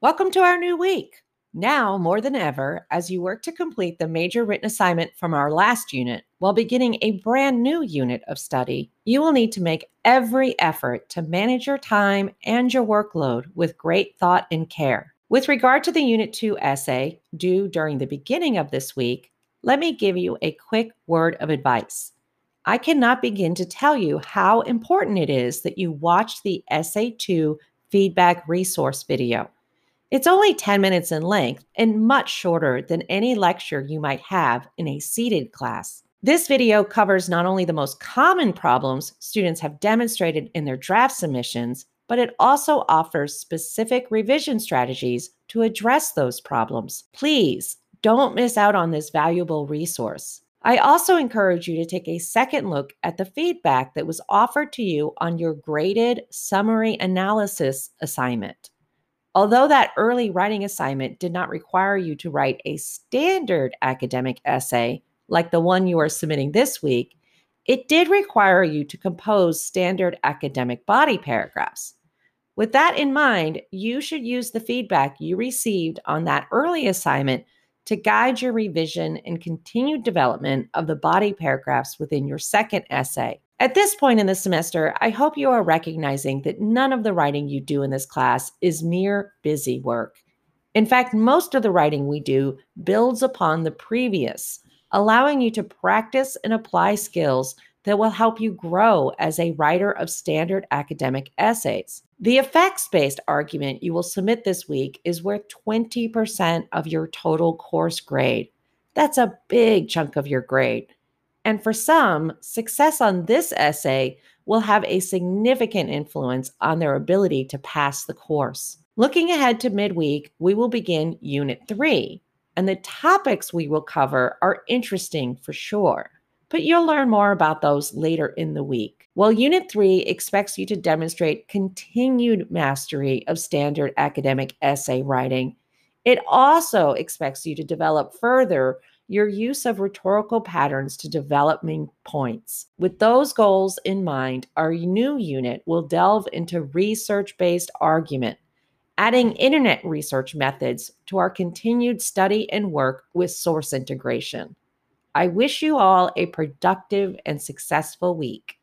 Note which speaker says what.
Speaker 1: Welcome to our new week. Now, more than ever, as you work to complete the major written assignment from our last unit while beginning a brand new unit of study, you will need to make every effort to manage your time and your workload with great thought and care. With regard to the Unit 2 essay due during the beginning of this week, let me give you a quick word of advice. I cannot begin to tell you how important it is that you watch the Essay 2 feedback resource video. It's only 10 minutes in length and much shorter than any lecture you might have in a seated class. This video covers not only the most common problems students have demonstrated in their draft submissions, but it also offers specific revision strategies to address those problems. Please don't miss out on this valuable resource. I also encourage you to take a second look at the feedback that was offered to you on your graded summary analysis assignment. Although that early writing assignment did not require you to write a standard academic essay like the one you are submitting this week, it did require you to compose standard academic body paragraphs. With that in mind, you should use the feedback you received on that early assignment to guide your revision and continued development of the body paragraphs within your second essay. At this point in the semester, I hope you are recognizing that none of the writing you do in this class is mere busy work. In fact, most of the writing we do builds upon the previous, allowing you to practice and apply skills that will help you grow as a writer of standard academic essays. The effects based argument you will submit this week is worth 20% of your total course grade. That's a big chunk of your grade. And for some, success on this essay will have a significant influence on their ability to pass the course. Looking ahead to midweek, we will begin Unit 3, and the topics we will cover are interesting for sure, but you'll learn more about those later in the week. While Unit 3 expects you to demonstrate continued mastery of standard academic essay writing, it also expects you to develop further your use of rhetorical patterns to develop main points. With those goals in mind, our new unit will delve into research based argument, adding internet research methods to our continued study and work with source integration. I wish you all a productive and successful week.